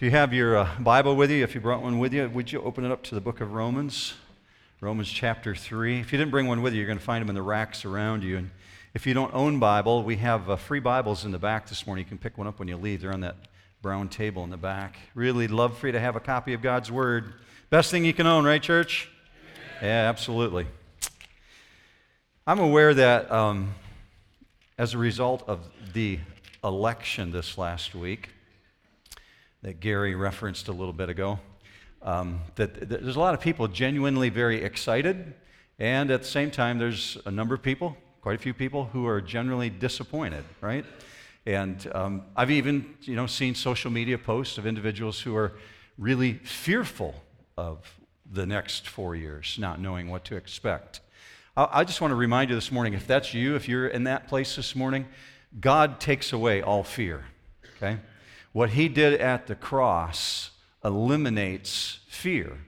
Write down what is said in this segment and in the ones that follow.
If you have your uh, Bible with you, if you brought one with you, would you open it up to the book of Romans? Romans chapter 3. If you didn't bring one with you, you're going to find them in the racks around you. And if you don't own Bible, we have uh, free Bibles in the back this morning. You can pick one up when you leave. They're on that brown table in the back. Really love for you to have a copy of God's Word. Best thing you can own, right, church? Yeah, absolutely. I'm aware that um, as a result of the election this last week, that Gary referenced a little bit ago. Um, that, that there's a lot of people genuinely very excited, and at the same time, there's a number of people, quite a few people, who are generally disappointed, right? And um, I've even, you know, seen social media posts of individuals who are really fearful of the next four years, not knowing what to expect. I, I just want to remind you this morning, if that's you, if you're in that place this morning, God takes away all fear. Okay? What he did at the cross eliminates fear.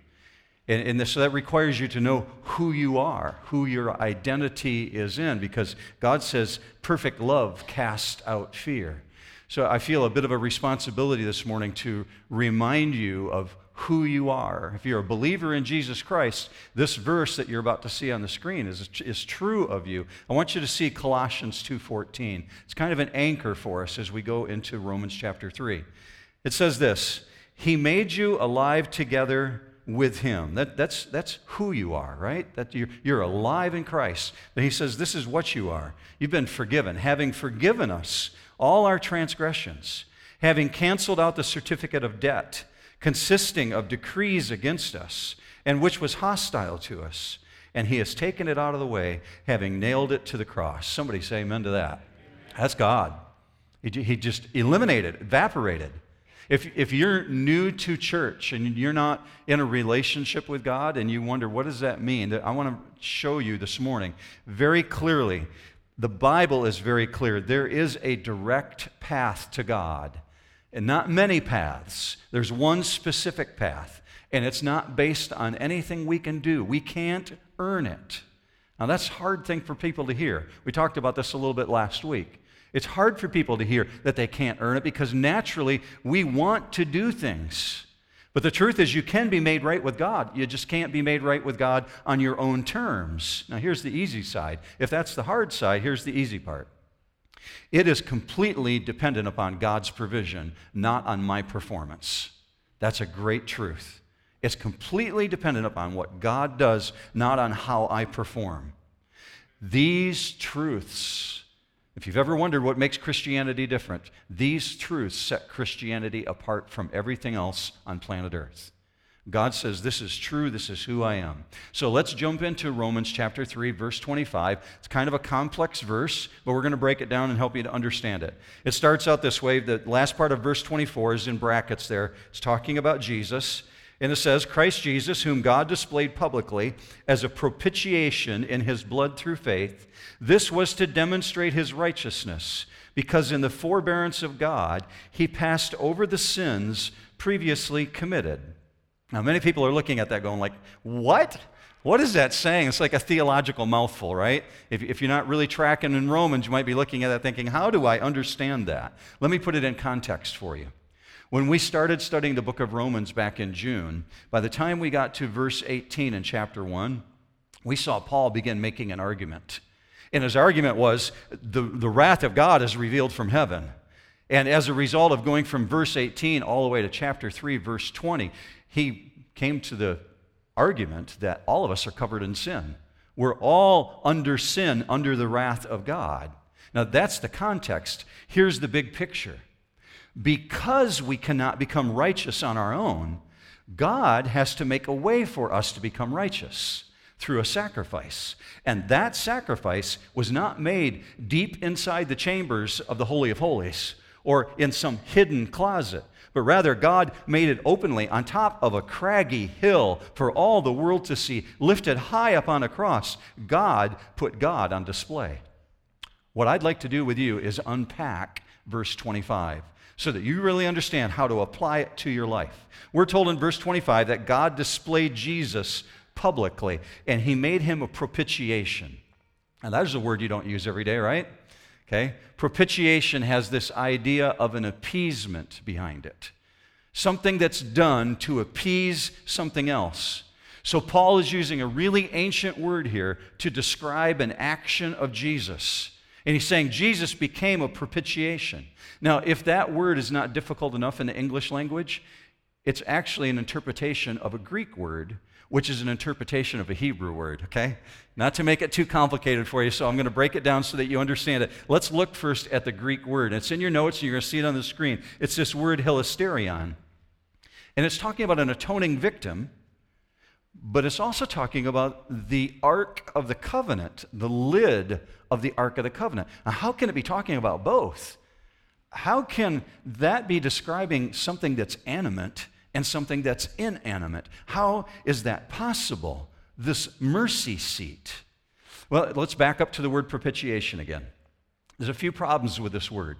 And, and this, so that requires you to know who you are, who your identity is in, because God says perfect love casts out fear. So I feel a bit of a responsibility this morning to remind you of who you are. If you're a believer in Jesus Christ, this verse that you're about to see on the screen is, is true of you. I want you to see Colossians 2:14. It's kind of an anchor for us as we go into Romans chapter 3. It says this, "He made you alive together with him. That, that's, that's who you are, right? That you're, you're alive in Christ. But he says, This is what you are. You've been forgiven, having forgiven us all our transgressions, having canceled out the certificate of debt consisting of decrees against us, and which was hostile to us. And he has taken it out of the way, having nailed it to the cross. Somebody say amen to that. That's God. He, he just eliminated, evaporated. If, if you're new to church and you're not in a relationship with God and you wonder, what does that mean? I want to show you this morning very clearly. The Bible is very clear. There is a direct path to God and not many paths. There's one specific path, and it's not based on anything we can do. We can't earn it. Now, that's a hard thing for people to hear. We talked about this a little bit last week. It's hard for people to hear that they can't earn it because naturally we want to do things. But the truth is, you can be made right with God. You just can't be made right with God on your own terms. Now, here's the easy side. If that's the hard side, here's the easy part. It is completely dependent upon God's provision, not on my performance. That's a great truth. It's completely dependent upon what God does, not on how I perform. These truths, if you've ever wondered what makes Christianity different, these truths set Christianity apart from everything else on planet Earth. God says, This is true, this is who I am. So let's jump into Romans chapter 3, verse 25. It's kind of a complex verse, but we're going to break it down and help you to understand it. It starts out this way. The last part of verse 24 is in brackets there. It's talking about Jesus. And it says, Christ Jesus, whom God displayed publicly as a propitiation in his blood through faith, this was to demonstrate his righteousness, because in the forbearance of God, he passed over the sins previously committed. Now, many people are looking at that going like, what? What is that saying? It's like a theological mouthful, right? If, if, you're not really tracking in Romans, you might be looking at that thinking, how do I understand that? Let me put it in context for you. When we started studying the book of Romans back in June, by the time we got to verse 18 in chapter 1, we saw Paul begin making an argument. And his argument was the, the wrath of God is revealed from heaven. And as a result of going from verse 18 all the way to chapter 3, verse 20, he came to the argument that all of us are covered in sin. We're all under sin, under the wrath of God. Now, that's the context. Here's the big picture. Because we cannot become righteous on our own, God has to make a way for us to become righteous through a sacrifice. And that sacrifice was not made deep inside the chambers of the Holy of Holies or in some hidden closet but rather God made it openly on top of a craggy hill for all the world to see, lifted high up on a cross. God put God on display. What I'd like to do with you is unpack verse 25 so that you really understand how to apply it to your life. We're told in verse 25 that God displayed Jesus publicly and he made him a propitiation. And that is a word you don't use every day, right? Okay? Propitiation has this idea of an appeasement behind it. something that's done to appease something else. So, Paul is using a really ancient word here to describe an action of Jesus. And he's saying Jesus became a propitiation. Now, if that word is not difficult enough in the English language, it's actually an interpretation of a Greek word, which is an interpretation of a Hebrew word, okay? Not to make it too complicated for you, so I'm going to break it down so that you understand it. Let's look first at the Greek word. It's in your notes, and you're going to see it on the screen. It's this word hilasterion. And it's talking about an atoning victim but it's also talking about the Ark of the Covenant, the lid of the Ark of the Covenant. Now, how can it be talking about both? How can that be describing something that's animate and something that's inanimate? How is that possible? This mercy seat. Well, let's back up to the word propitiation again. There's a few problems with this word.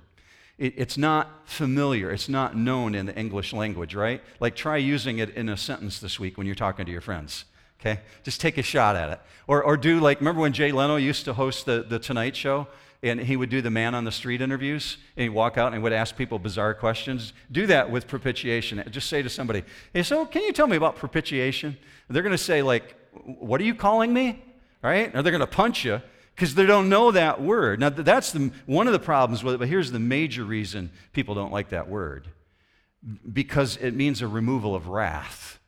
It, it's not familiar. It's not known in the English language, right? Like try using it in a sentence this week when you're talking to your friends. Okay? Just take a shot at it. Or, or do like, remember when Jay Leno used to host the, the Tonight Show? And he would do the man on the street interviews, and he'd walk out and he would ask people bizarre questions. Do that with propitiation. Just say to somebody, Hey, so can you tell me about propitiation? they're going to say, like, What are you calling me? Right? Or they're going to punch you because they don't know that word. Now, that's the, one of the problems with it, but here's the major reason people don't like that word because it means a removal of wrath,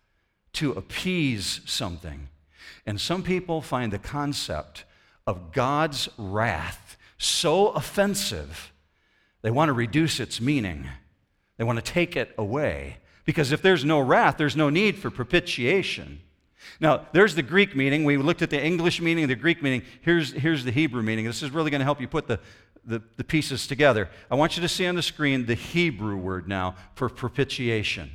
to appease something. And some people find the concept of God's wrath so offensive, they want to reduce its meaning, they want to take it away. Because if there's no wrath, there's no need for propitiation. Now, there's the Greek meaning. We looked at the English meaning, the Greek meaning. Here's, here's the Hebrew meaning. This is really going to help you put the, the, the pieces together. I want you to see on the screen the Hebrew word now for propitiation.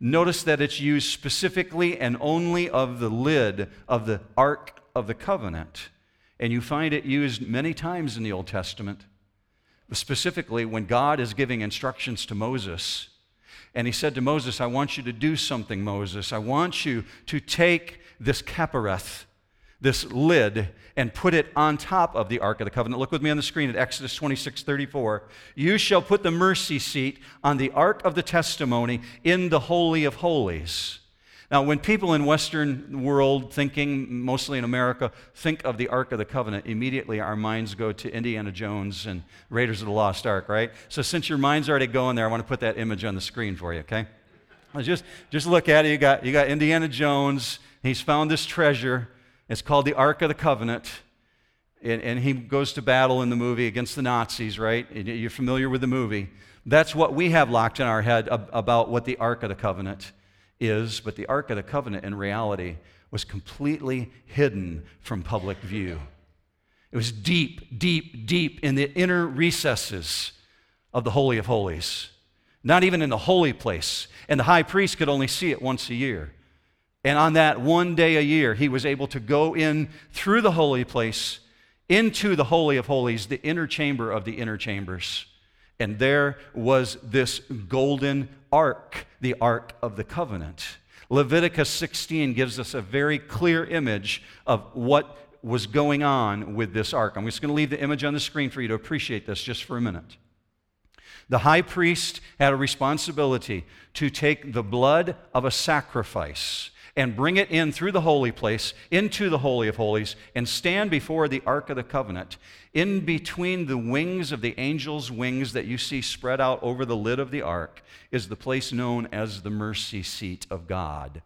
Notice that it's used specifically and only of the lid of the Ark of the Covenant. And you find it used many times in the Old Testament, specifically when God is giving instructions to Moses and he said to Moses, I want you to do something, Moses. I want you to take this kapareth, this lid, and put it on top of the Ark of the Covenant. Look with me on the screen at Exodus 26 34. You shall put the mercy seat on the Ark of the Testimony in the Holy of Holies. Now, when people in Western world thinking, mostly in America, think of the Ark of the Covenant, immediately our minds go to Indiana Jones and Raiders of the Lost Ark, right? So since your mind's already going there, I want to put that image on the screen for you, okay? Just, just look at it. You got, you got Indiana Jones. He's found this treasure. It's called the Ark of the Covenant. And, and he goes to battle in the movie against the Nazis, right? You're familiar with the movie. That's what we have locked in our head about what the Ark of the Covenant is, but the Ark of the Covenant in reality was completely hidden from public view. It was deep, deep, deep in the inner recesses of the Holy of Holies, not even in the holy place. And the high priest could only see it once a year. And on that one day a year, he was able to go in through the holy place into the Holy of Holies, the inner chamber of the inner chambers. And there was this golden ark, the Ark of the Covenant. Leviticus 16 gives us a very clear image of what was going on with this ark. I'm just going to leave the image on the screen for you to appreciate this just for a minute. The high priest had a responsibility to take the blood of a sacrifice and bring it in through the holy place into the Holy of Holies and stand before the Ark of the Covenant. In between the wings of the angel's wings that you see spread out over the lid of the ark is the place known as the mercy seat of God.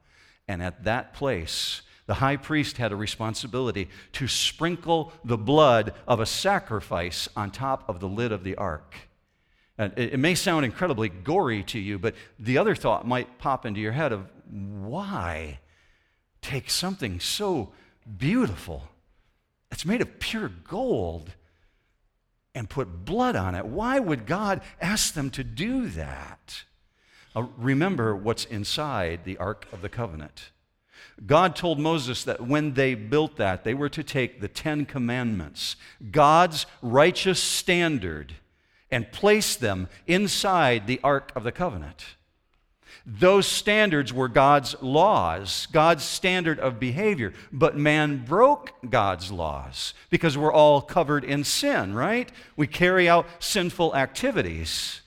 And at that place, the high priest had a responsibility to sprinkle the blood of a sacrifice on top of the lid of the ark. And it, may sound incredibly gory to you, but the other thought might pop into your head of why take something so beautiful that's made of pure gold and put blood on it? Why would God ask them to do that? Uh, remember what's inside the Ark of the Covenant. God told Moses that when they built that, they were to take the Ten Commandments, God's righteous standard, and place them inside the Ark of the Covenant. Those standards were God's laws, God's standard of behavior. But man broke God's laws because we're all covered in sin, right? We carry out sinful activities.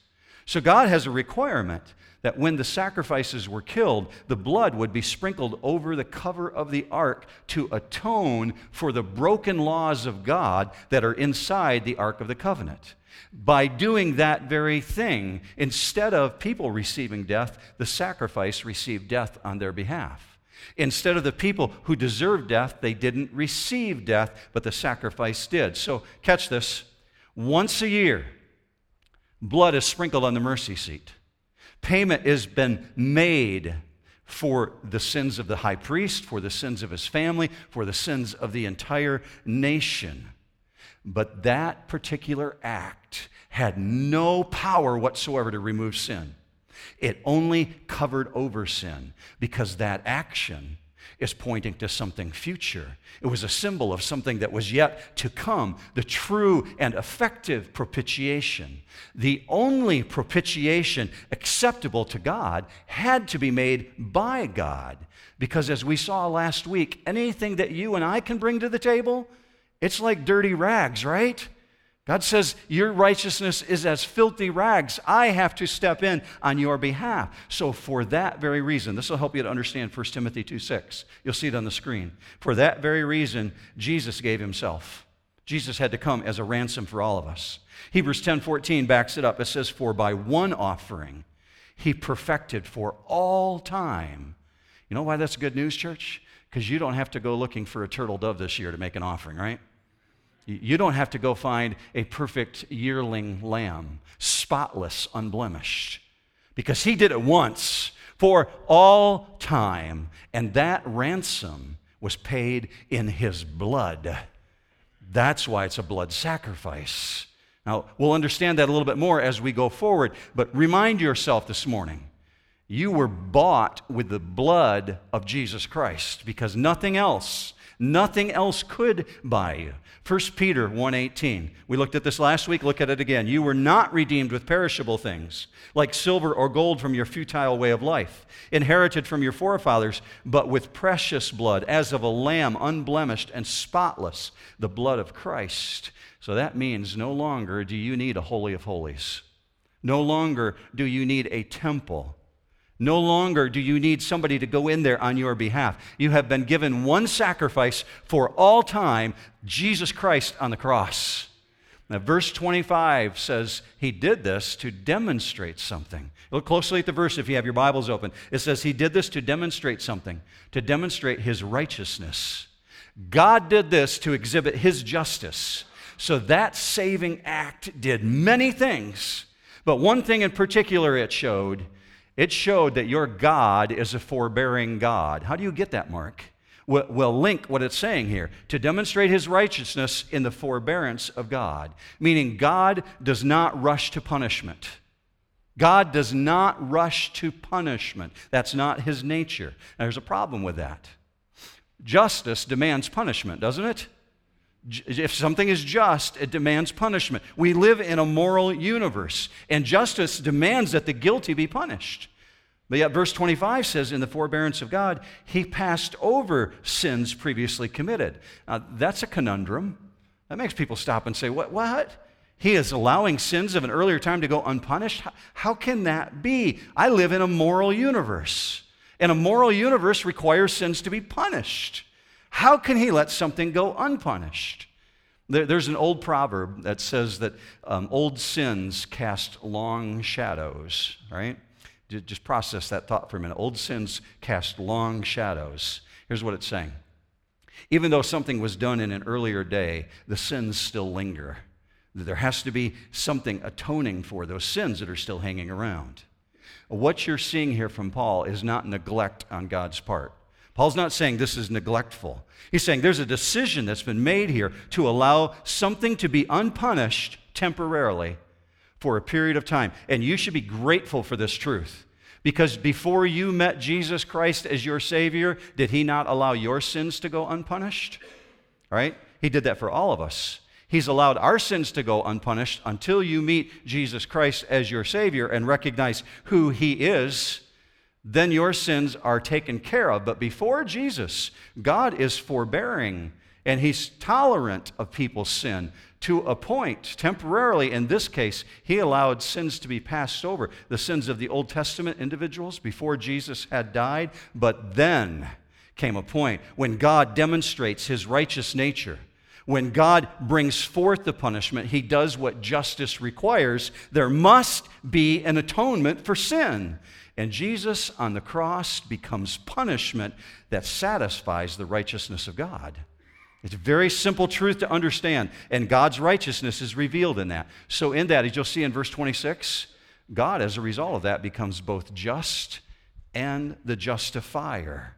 So God has a requirement that when the sacrifices were killed, the blood would be sprinkled over the cover of the ark to atone for the broken laws of God that are inside the ark of the covenant. By doing that very thing, instead of people receiving death, the sacrifice received death on their behalf. Instead of the people who deserved death, they didn't receive death, but the sacrifice did. So, catch this. Once a year, blood is sprinkled on the mercy seat. Payment has been made for the sins of the high priest, for the sins of his family, for the sins of the entire nation. But that particular act had no power whatsoever to remove sin. It only covered over sin because that action is pointing to something future. It was a symbol of something that was yet to come, the true and effective propitiation. The only propitiation acceptable to God had to be made by God. Because as we saw last week, anything that you and I can bring to the table, it's like dirty rags, right? God says, Your righteousness is as filthy rags. I have to step in on your behalf. So, for that very reason, this will help you to understand 1 Timothy 2 6. You'll see it on the screen. For that very reason, Jesus gave himself. Jesus had to come as a ransom for all of us. Hebrews 10 14 backs it up. It says, For by one offering, he perfected for all time. You know why that's good news, church? Because you don't have to go looking for a turtle dove this year to make an offering, right? You don't have to go find a perfect yearling lamb, spotless, unblemished, because he did it once for all time, and that ransom was paid in his blood. That's why it's a blood sacrifice. Now, we'll understand that a little bit more as we go forward, but remind yourself this morning you were bought with the blood of Jesus Christ because nothing else Nothing else could buy you. 1 Peter 1:18. We looked at this last week, look at it again. You were not redeemed with perishable things, like silver or gold from your futile way of life, inherited from your forefathers, but with precious blood, as of a lamb unblemished and spotless, the blood of Christ. So that means no longer do you need a holy of holies. No longer do you need a temple. No longer do you need somebody to go in there on your behalf. You have been given one sacrifice for all time Jesus Christ on the cross. Now, verse 25 says he did this to demonstrate something. Look closely at the verse if you have your Bibles open. It says he did this to demonstrate something, to demonstrate his righteousness. God did this to exhibit his justice. So that saving act did many things, but one thing in particular it showed it showed that your God is a forbearing God. How do you get that, Mark? We'll link what it's saying here to demonstrate his righteousness in the forbearance of God, meaning God does not rush to punishment. God does not rush to punishment. That's not his nature. Now, there's a problem with that. Justice demands punishment, doesn't it? If something is just, it demands punishment. We live in a moral universe, and justice demands that the guilty be punished. But yet, verse 25 says, in the forbearance of God, he passed over sins previously committed. Now, that's a conundrum. That makes people stop and say, What? what? He is allowing sins of an earlier time to go unpunished? How, how can that be? I live in a moral universe, and a moral universe requires sins to be punished. How can he let something go unpunished? There, there's an old proverb that says that um, old sins cast long shadows, right? Just process that thought for a minute. Old sins cast long shadows. Here's what it's saying Even though something was done in an earlier day, the sins still linger. There has to be something atoning for those sins that are still hanging around. What you're seeing here from Paul is not neglect on God's part. Paul's not saying this is neglectful. He's saying there's a decision that's been made here to allow something to be unpunished temporarily for a period of time. And you should be grateful for this truth. Because before you met Jesus Christ as your Savior, did He not allow your sins to go unpunished? Right? He did that for all of us. He's allowed our sins to go unpunished until you meet Jesus Christ as your Savior and recognize who He is then your sins are taken care of. But before Jesus, God is forbearing And he's tolerant of people's sin to a point. Temporarily, in this case, he allowed sins to be passed over, the sins of the Old Testament individuals before Jesus had died. But then came a point when God demonstrates his righteous nature. When God brings forth the punishment, he does what justice requires. There must be an atonement for sin. And Jesus on the cross becomes punishment that satisfies the righteousness of God. It's a very simple truth to understand, and God's righteousness is revealed in that. So, in that, as you'll see in verse 26, God, as a result of that, becomes both just and the justifier.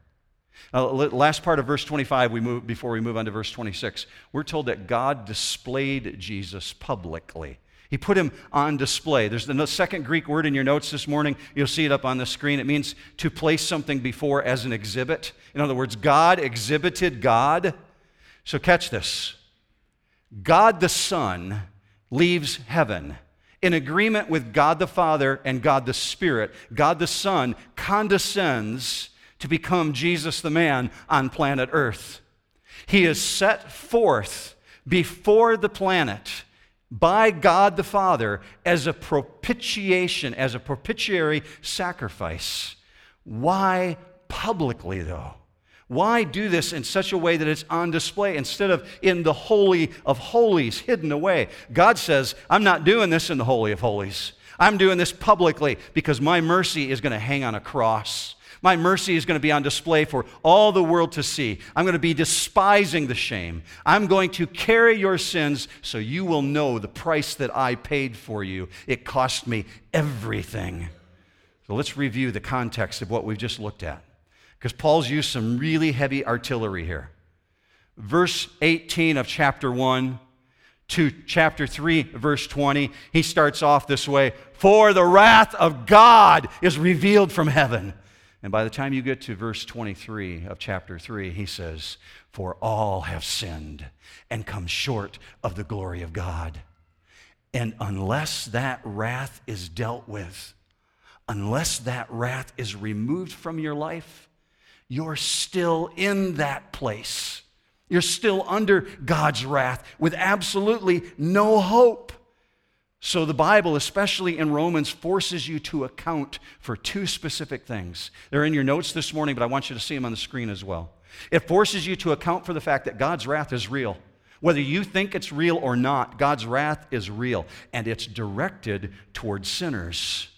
Now, last part of verse 25, we move, before we move on to verse 26, we're told that God displayed Jesus publicly. He put him on display. There's the second Greek word in your notes this morning. You'll see it up on the screen. It means to place something before as an exhibit. In other words, God exhibited God. So catch this God the Son leaves heaven in agreement with God the Father and God the Spirit. God the Son condescends to become Jesus the man on planet Earth. He is set forth before the planet by God the Father as a propitiation, as a propitiatory sacrifice. Why publicly, though? Why do this in such a way that it's on display instead of in the Holy of Holies, hidden away? God says, I'm not doing this in the Holy of Holies. I'm doing this publicly because my mercy is going to hang on a cross. My mercy is going to be on display for all the world to see. I'm going to be despising the shame. I'm going to carry your sins so you will know the price that I paid for you. It cost me everything. So let's review the context of what we've just looked at. Because Paul's used some really heavy artillery here. Verse 18 of chapter 1 to chapter 3, verse 20, he starts off this way For the wrath of God is revealed from heaven and by the time you get to verse 23 of chapter 3, he says, For all have sinned and come short of the glory of God. And unless that wrath is dealt with, unless that wrath is removed from your life, you're still in that place. You're still under God's wrath with absolutely no hope. So, the Bible, especially in Romans, forces you to account for two specific things. They're in your notes this morning, but I want you to see them on the screen as well. It forces you to account for the fact that God's wrath is real. Whether you think it's real or not, God's wrath is real, and it's directed towards sinners.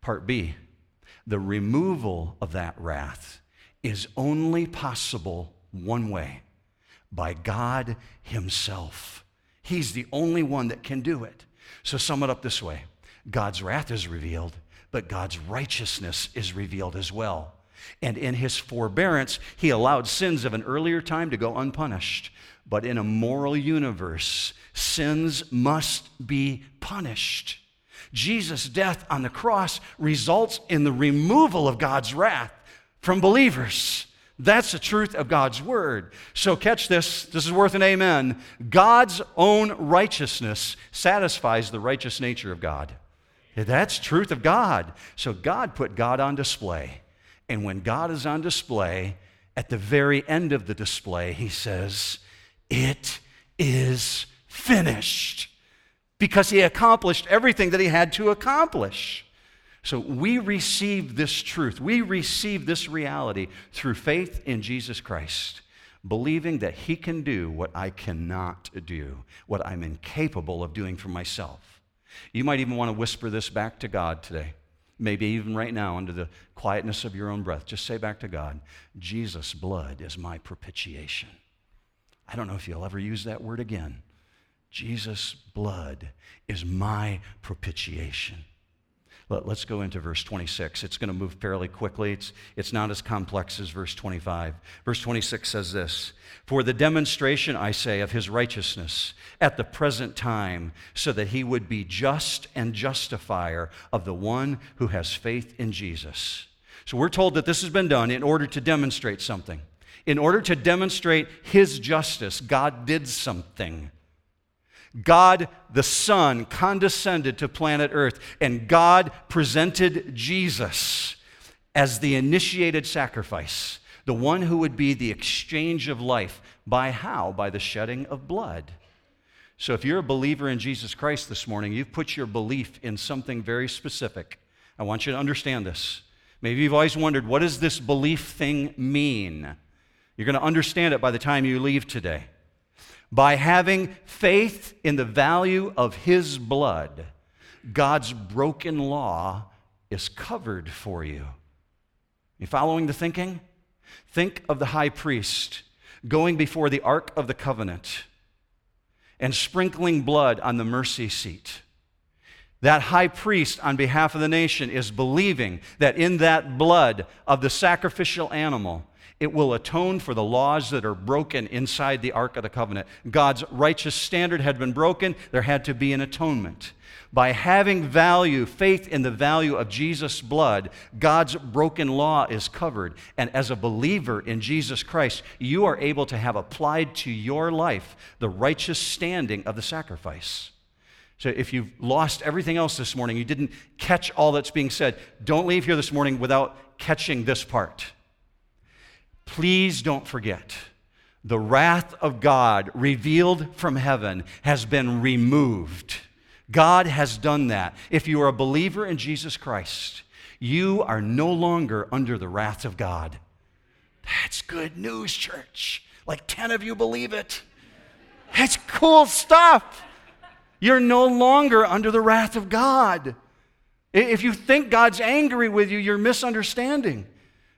Part B the removal of that wrath is only possible one way by God Himself. He's the only one that can do it. So sum it up this way God's wrath is revealed, but God's righteousness is revealed as well. And in his forbearance, he allowed sins of an earlier time to go unpunished. But in a moral universe, sins must be punished. Jesus' death on the cross results in the removal of God's wrath from believers. That's the truth of God's word. So, catch this. This is worth an amen. God's own righteousness satisfies the righteous nature of God. That's truth of God. So, God put God on display. And when God is on display, at the very end of the display, he says, It is finished. Because he accomplished everything that he had to accomplish. So we receive this truth, we receive this reality through faith in Jesus Christ, believing that He can do what I cannot do, what I'm incapable of doing for myself. You might even want to whisper this back to God today. Maybe even right now, under the quietness of your own breath, just say back to God, Jesus' blood is my propitiation. I don't know if you'll ever use that word again. Jesus' blood is my propitiation. Let, us go into verse 26. It's going to move fairly quickly. It's, it's not as complex as verse 25. Verse 26 says this For the demonstration, I say, of his righteousness at the present time, so that he would be just and justifier of the one who has faith in Jesus. So we're told that this has been done in order to demonstrate something. In order to demonstrate his justice, God did something. God the Son condescended to planet Earth, and God presented Jesus as the initiated sacrifice, the one who would be the exchange of life. By how? By the shedding of blood. So if you're a believer in Jesus Christ this morning, you've put your belief in something very specific. I want you to understand this. Maybe you've always wondered, what does this belief thing mean? You're going to understand it by the time you leave today. By having faith in the value of His blood, God's broken law is covered for you. You following the thinking? Think of the high priest going before the Ark of the Covenant and sprinkling blood on the mercy seat. That high priest, on behalf of the nation, is believing that in that blood of the sacrificial animal, it will atone for the laws that are broken inside the Ark of the Covenant. God's righteous standard had been broken, there had to be an atonement. By having value, faith in the value of Jesus' blood, God's broken law is covered. And as a believer in Jesus Christ, you are able to have applied to your life the righteous standing of the sacrifice. So if you've lost everything else this morning, you didn't catch all that's being said, don't leave here this morning without catching this part. Please don't forget the wrath of God revealed from heaven has been removed. God has done that. If you are a believer in Jesus Christ, you are no longer under the wrath of God. That's good news, church. Like 10 of you believe it. That's cool stuff. You're no longer under the wrath of God. If you think God's angry with you, you're misunderstanding.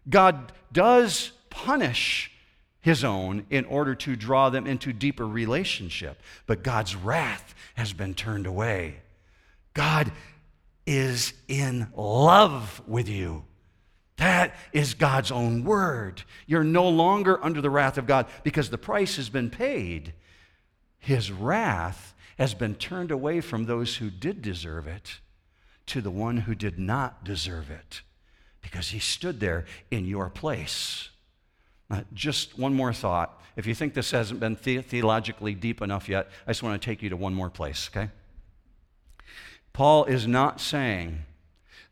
God does punish his own in order to draw them into deeper relationship. But God's wrath has been turned away. God is in love with you. That is God's own word. You're no longer under the wrath of God because the price has been paid. His wrath has been turned away from those who did deserve it to the one who did not deserve it because he stood there in your place. Uh, just one more thought. If you think this hasn't been the- theologically deep enough yet, I just want to take you to one more place, okay? Paul is not saying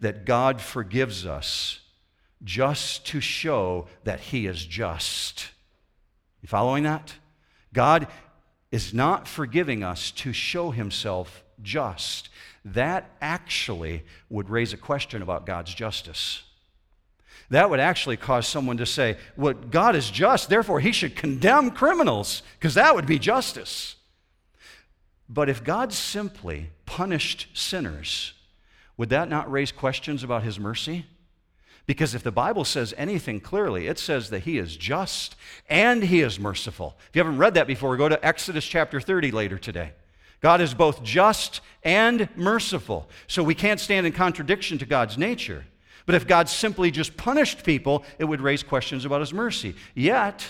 that God forgives us just to show that he is just. You following that? God is not forgiving us to show himself just. That actually would raise a question about God's justice. That would actually cause someone to say, Well, God is just, therefore he should condemn criminals, because that would be justice. But if God simply punished sinners, would that not raise questions about his mercy? Because if the Bible says anything clearly, it says that he is just and he is merciful. If you haven't read that before, go to Exodus chapter 30 later today. God is both just and merciful. So we can't stand in contradiction to God's nature. But if God simply just punished people, it would raise questions about his mercy. Yet,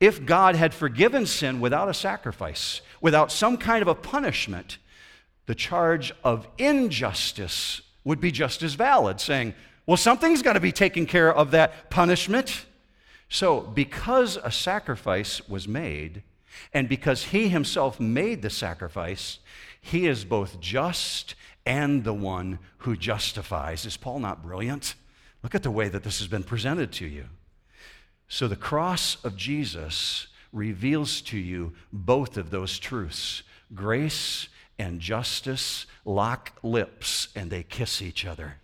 if God had forgiven sin without a sacrifice, without some kind of a punishment, the charge of injustice would be just as valid, saying, well, something's got to be taken care of that punishment. So, because a sacrifice was made, and because he himself made the sacrifice, he is both just and the one who justifies. Is Paul not brilliant? Look at the way that this has been presented to you. So the cross of Jesus reveals to you both of those truths grace and justice lock lips and they kiss each other.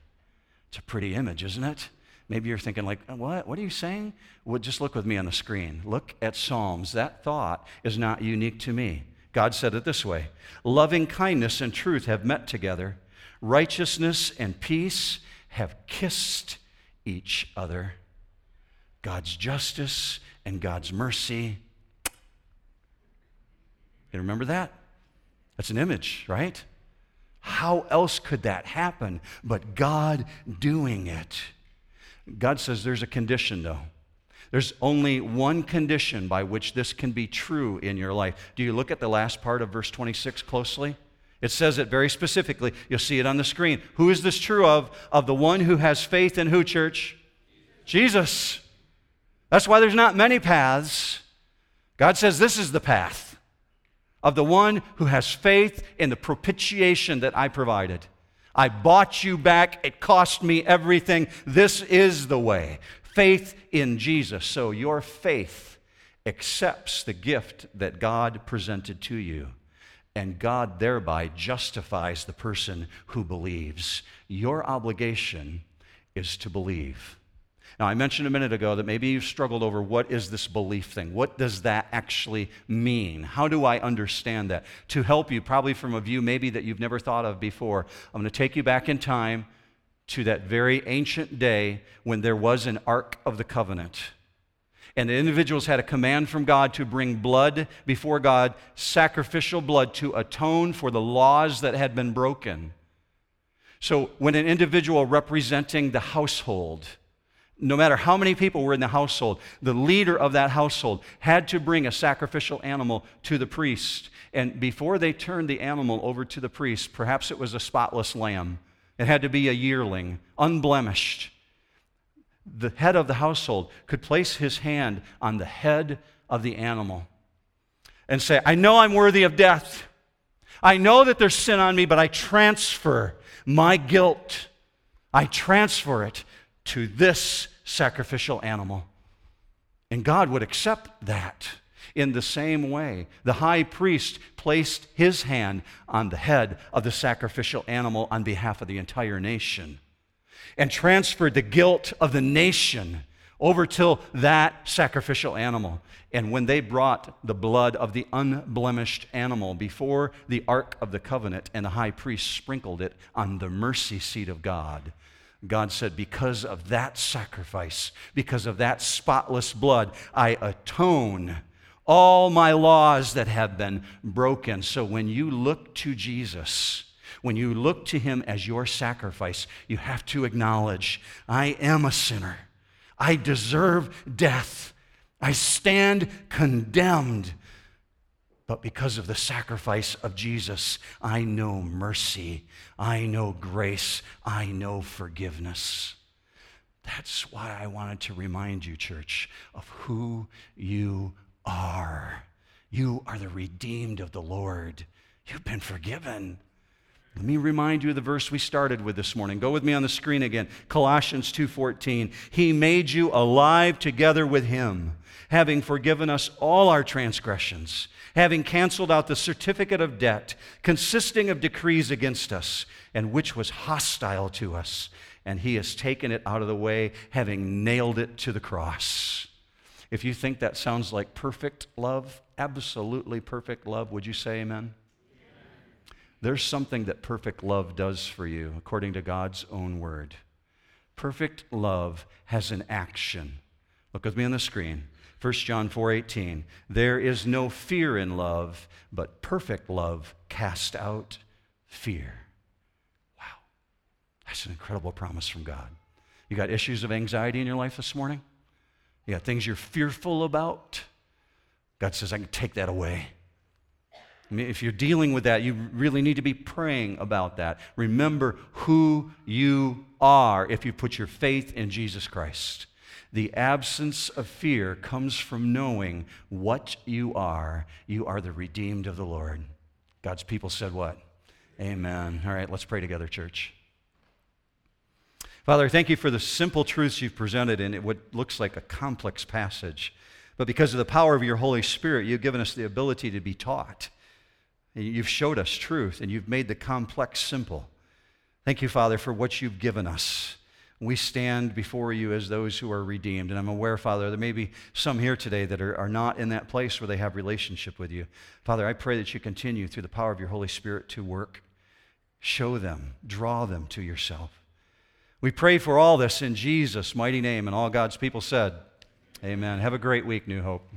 It's a pretty image, isn't it? Maybe you're thinking, like, what? What are you saying? Well, just look with me on the screen. Look at Psalms. That thought is not unique to me. God said it this way Loving kindness and truth have met together, righteousness and peace have kissed each other. God's justice and God's mercy. You remember that? That's an image, right? How else could that happen but God doing it? God says there's a condition, though. There's only one condition by which this can be true in your life. Do you look at the last part of verse 26 closely? It says it very specifically. You'll see it on the screen. Who is this true of? Of the one who has faith in who, church? Jesus. That's why there's not many paths. God says this is the path of the one who has faith in the propitiation that I provided. I bought you back. It cost me everything. This is the way faith in Jesus. So your faith accepts the gift that God presented to you. And God thereby justifies the person who believes. Your obligation is to believe. Now, I mentioned a minute ago that maybe you've struggled over what is this belief thing? What does that actually mean? How do I understand that? To help you, probably from a view maybe that you've never thought of before, I'm going to take you back in time to that very ancient day when there was an Ark of the Covenant. And the individuals had a command from God to bring blood before God, sacrificial blood, to atone for the laws that had been broken. So, when an individual representing the household, no matter how many people were in the household, the leader of that household had to bring a sacrificial animal to the priest. And before they turned the animal over to the priest, perhaps it was a spotless lamb, it had to be a yearling, unblemished. The head of the household could place his hand on the head of the animal and say, I know I'm worthy of death. I know that there's sin on me, but I transfer my guilt. I transfer it to this sacrificial animal. And God would accept that. In the same way, the high priest placed his hand on the head of the sacrificial animal on behalf of the entire nation and transferred the guilt of the nation over to that sacrificial animal. And when they brought the blood of the unblemished animal before the Ark of the Covenant, and the high priest sprinkled it on the mercy seat of God, God said, Because of that sacrifice, because of that spotless blood, I atone all my laws that have been broken. So when you look to Jesus, when you look to him as your sacrifice, you have to acknowledge, I am a sinner. I deserve death. I stand condemned. But because of the sacrifice of Jesus, I know mercy, I know grace, I know forgiveness. That's why I wanted to remind you, church, of who you are. You are the redeemed of the Lord. You've been forgiven. Let me remind you of the verse we started with this morning. Go with me on the screen again. Colossians 2:14. He made you alive together with him, having forgiven us all our transgressions having canceled out the certificate of debt consisting of decrees against us, and which was hostile to us. And he has taken it out of the way, having nailed it to the cross. If you think that sounds like perfect love, absolutely perfect love, would you say amen? There's something that perfect love does for you, according to God's own word. Perfect love has an action. Look with me on the screen. 1 John 4:18 There is no fear in love, but perfect love casts out fear. Wow. That's an incredible promise from God. You got issues of anxiety in your life this morning? You got things you're fearful about? God says, I can take that away. I mean, if you're dealing with that, you really need to be praying about that. Remember who you are if you put your faith in Jesus Christ. The absence of fear comes from knowing what you are. You are the redeemed of the Lord. God's people said what? Amen. All right, let's pray together, church. Father, thank you for the simple truths you've presented in what looks like a complex passage. But because of the power of your Holy Spirit, you've given us the ability to be taught. You've showed us truth, and you've made the complex simple. Thank you, Father, for what you've given us we stand before you as those who are redeemed. And I'm aware, Father, there may be some here today that are, are not in that place where they have relationship with you. Father, I pray that you continue through the power of your Holy Spirit to work. Show them, draw them to yourself. We pray for all this in Jesus' mighty name. And all God's people said, Amen. Have a great week, New Hope.